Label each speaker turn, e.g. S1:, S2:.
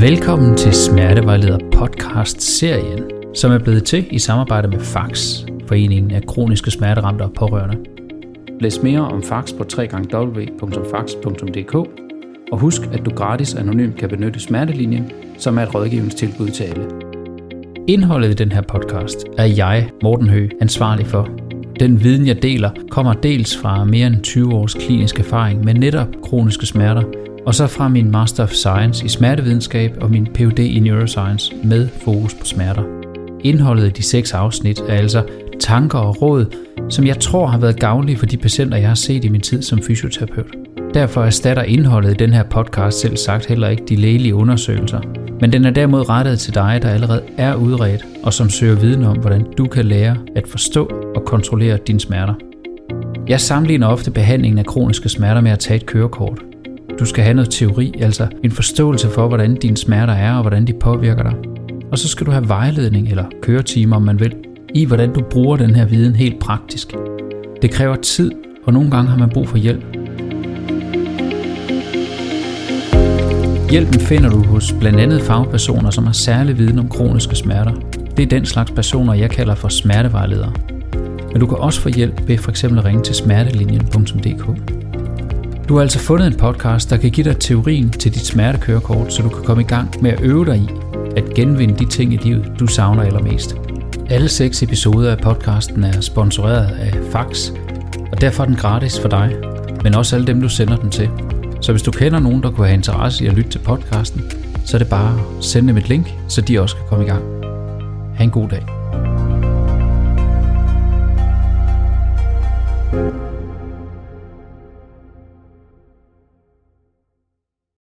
S1: Velkommen til Smertevejleder podcast-serien, som er blevet til i samarbejde med FAX, Foreningen af Kroniske Smerteramte og Pårørende. Læs mere om FAX på www.fax.dk og husk, at du gratis anonymt kan benytte Smertelinjen, som er et rådgivningstilbud til alle. Indholdet i den her podcast er jeg, Morten Høgh, ansvarlig for. Den viden, jeg deler, kommer dels fra mere end 20 års klinisk erfaring med netop kroniske smerter – og så fra min Master of Science i smertevidenskab og min Ph.D. i Neuroscience med fokus på smerter. Indholdet i de seks afsnit er altså tanker og råd, som jeg tror har været gavnlige for de patienter, jeg har set i min tid som fysioterapeut. Derfor erstatter indholdet i den her podcast selv sagt heller ikke de lægelige undersøgelser, men den er derimod rettet til dig, der allerede er udredt og som søger viden om, hvordan du kan lære at forstå og kontrollere dine smerter. Jeg sammenligner ofte behandlingen af kroniske smerter med at tage et kørekort. Du skal have noget teori, altså en forståelse for, hvordan dine smerter er og hvordan de påvirker dig. Og så skal du have vejledning eller køretimer, om man vil, i hvordan du bruger den her viden helt praktisk. Det kræver tid, og nogle gange har man brug for hjælp. Hjælpen finder du hos blandt andet fagpersoner, som har særlig viden om kroniske smerter. Det er den slags personer, jeg kalder for smertevejledere. Men du kan også få hjælp ved f.eks. at ringe til smertelinjen.dk. Du har altså fundet en podcast, der kan give dig teorien til dit smertekørekort, så du kan komme i gang med at øve dig i at genvinde de ting i livet, du savner allermest. Alle seks episoder af podcasten er sponsoreret af Fax, og derfor er den gratis for dig, men også alle dem, du sender den til. Så hvis du kender nogen, der kunne have interesse i at lytte til podcasten, så er det bare at sende dem et link, så de også kan komme i gang. Ha' en god dag.